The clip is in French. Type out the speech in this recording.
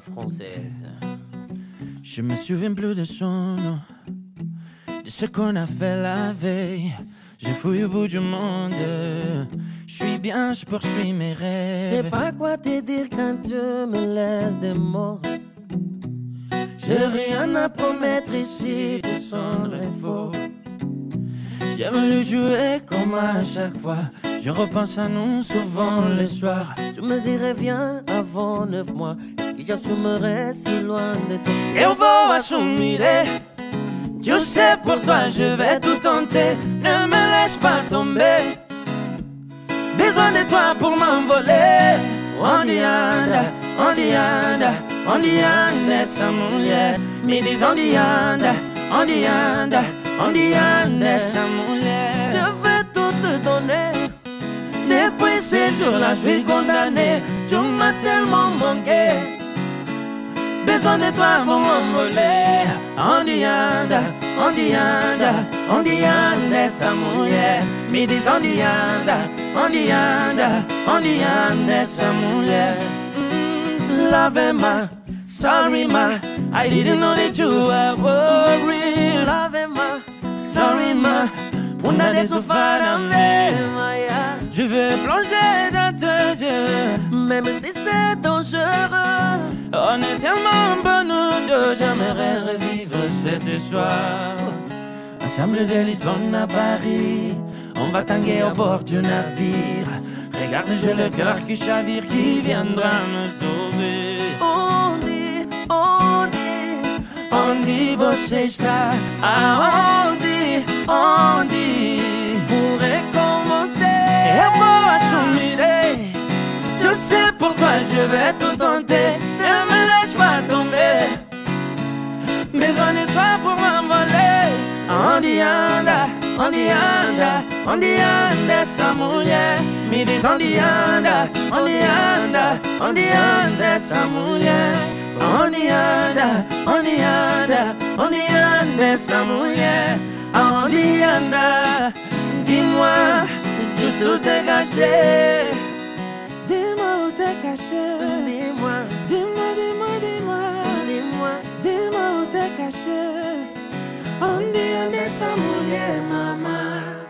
française. Je me souviens plus de son nom, de ce qu'on a fait la veille. Je fouille au bout du monde, je suis bien, je poursuis mes rêves. Je sais pas quoi te dire quand tu me laisses des mots. J'ai rien à promettre ici, faux. J'ai voulu jouer comme à chaque fois. Je repense à nous souvent le soir. Tu me dirais viens avant neuf mois. Est-ce que j'assumerais si loin de toi? Et on va assumer. Tu sais, pour toi, je vais tout tenter. Ne me laisse pas tomber. Besoin de toi pour m'envoler. On dit anda, on dit anda, on dit anda, sa mulher. Me diz on anda, on on dit mulher. Je vais tout te donner. Depuis ces jours-là, je suis condamné. Tu m'as tellement manqué. Besoin de toi pour m'envoler. On dit anda, on dit anda, on dit mulher. Me diz on dit anda, on dit anda, on dit mulher. Mm, love ma, sorry ma, I didn't know that you were worried. Love ma, Sorry ma, una de Je veux plonger dans tes yeux. même si c'est dangereux. On est tellement bon nous deux, j'aimerais revivre cette histoire. Ensemble de Lisbonne à Paris, on va tanguer au bord du navire. Regarde, j'ai le cœur qui chavire, qui viendra me sauver. On dit, on dit, Onde você está? Aonde? Je vais tout tenter. Ne me laisse pas tomber. Besoin de toi pour m'envoler. Onde anda? Onde anda? Onde anda essa mulher? Me diz onde anda? Onde anda? Onde anda essa mulher? Onde anda? Onde anda? Onde anda essa mulher? Aonde anda? Dis-moi, juste où t'es caché. Dis-moi. Dis-moi, Dis-moi, dis-moi, dis-moi. dis-moi. Où t'es caché. Onde anda essa mulher, mamãe?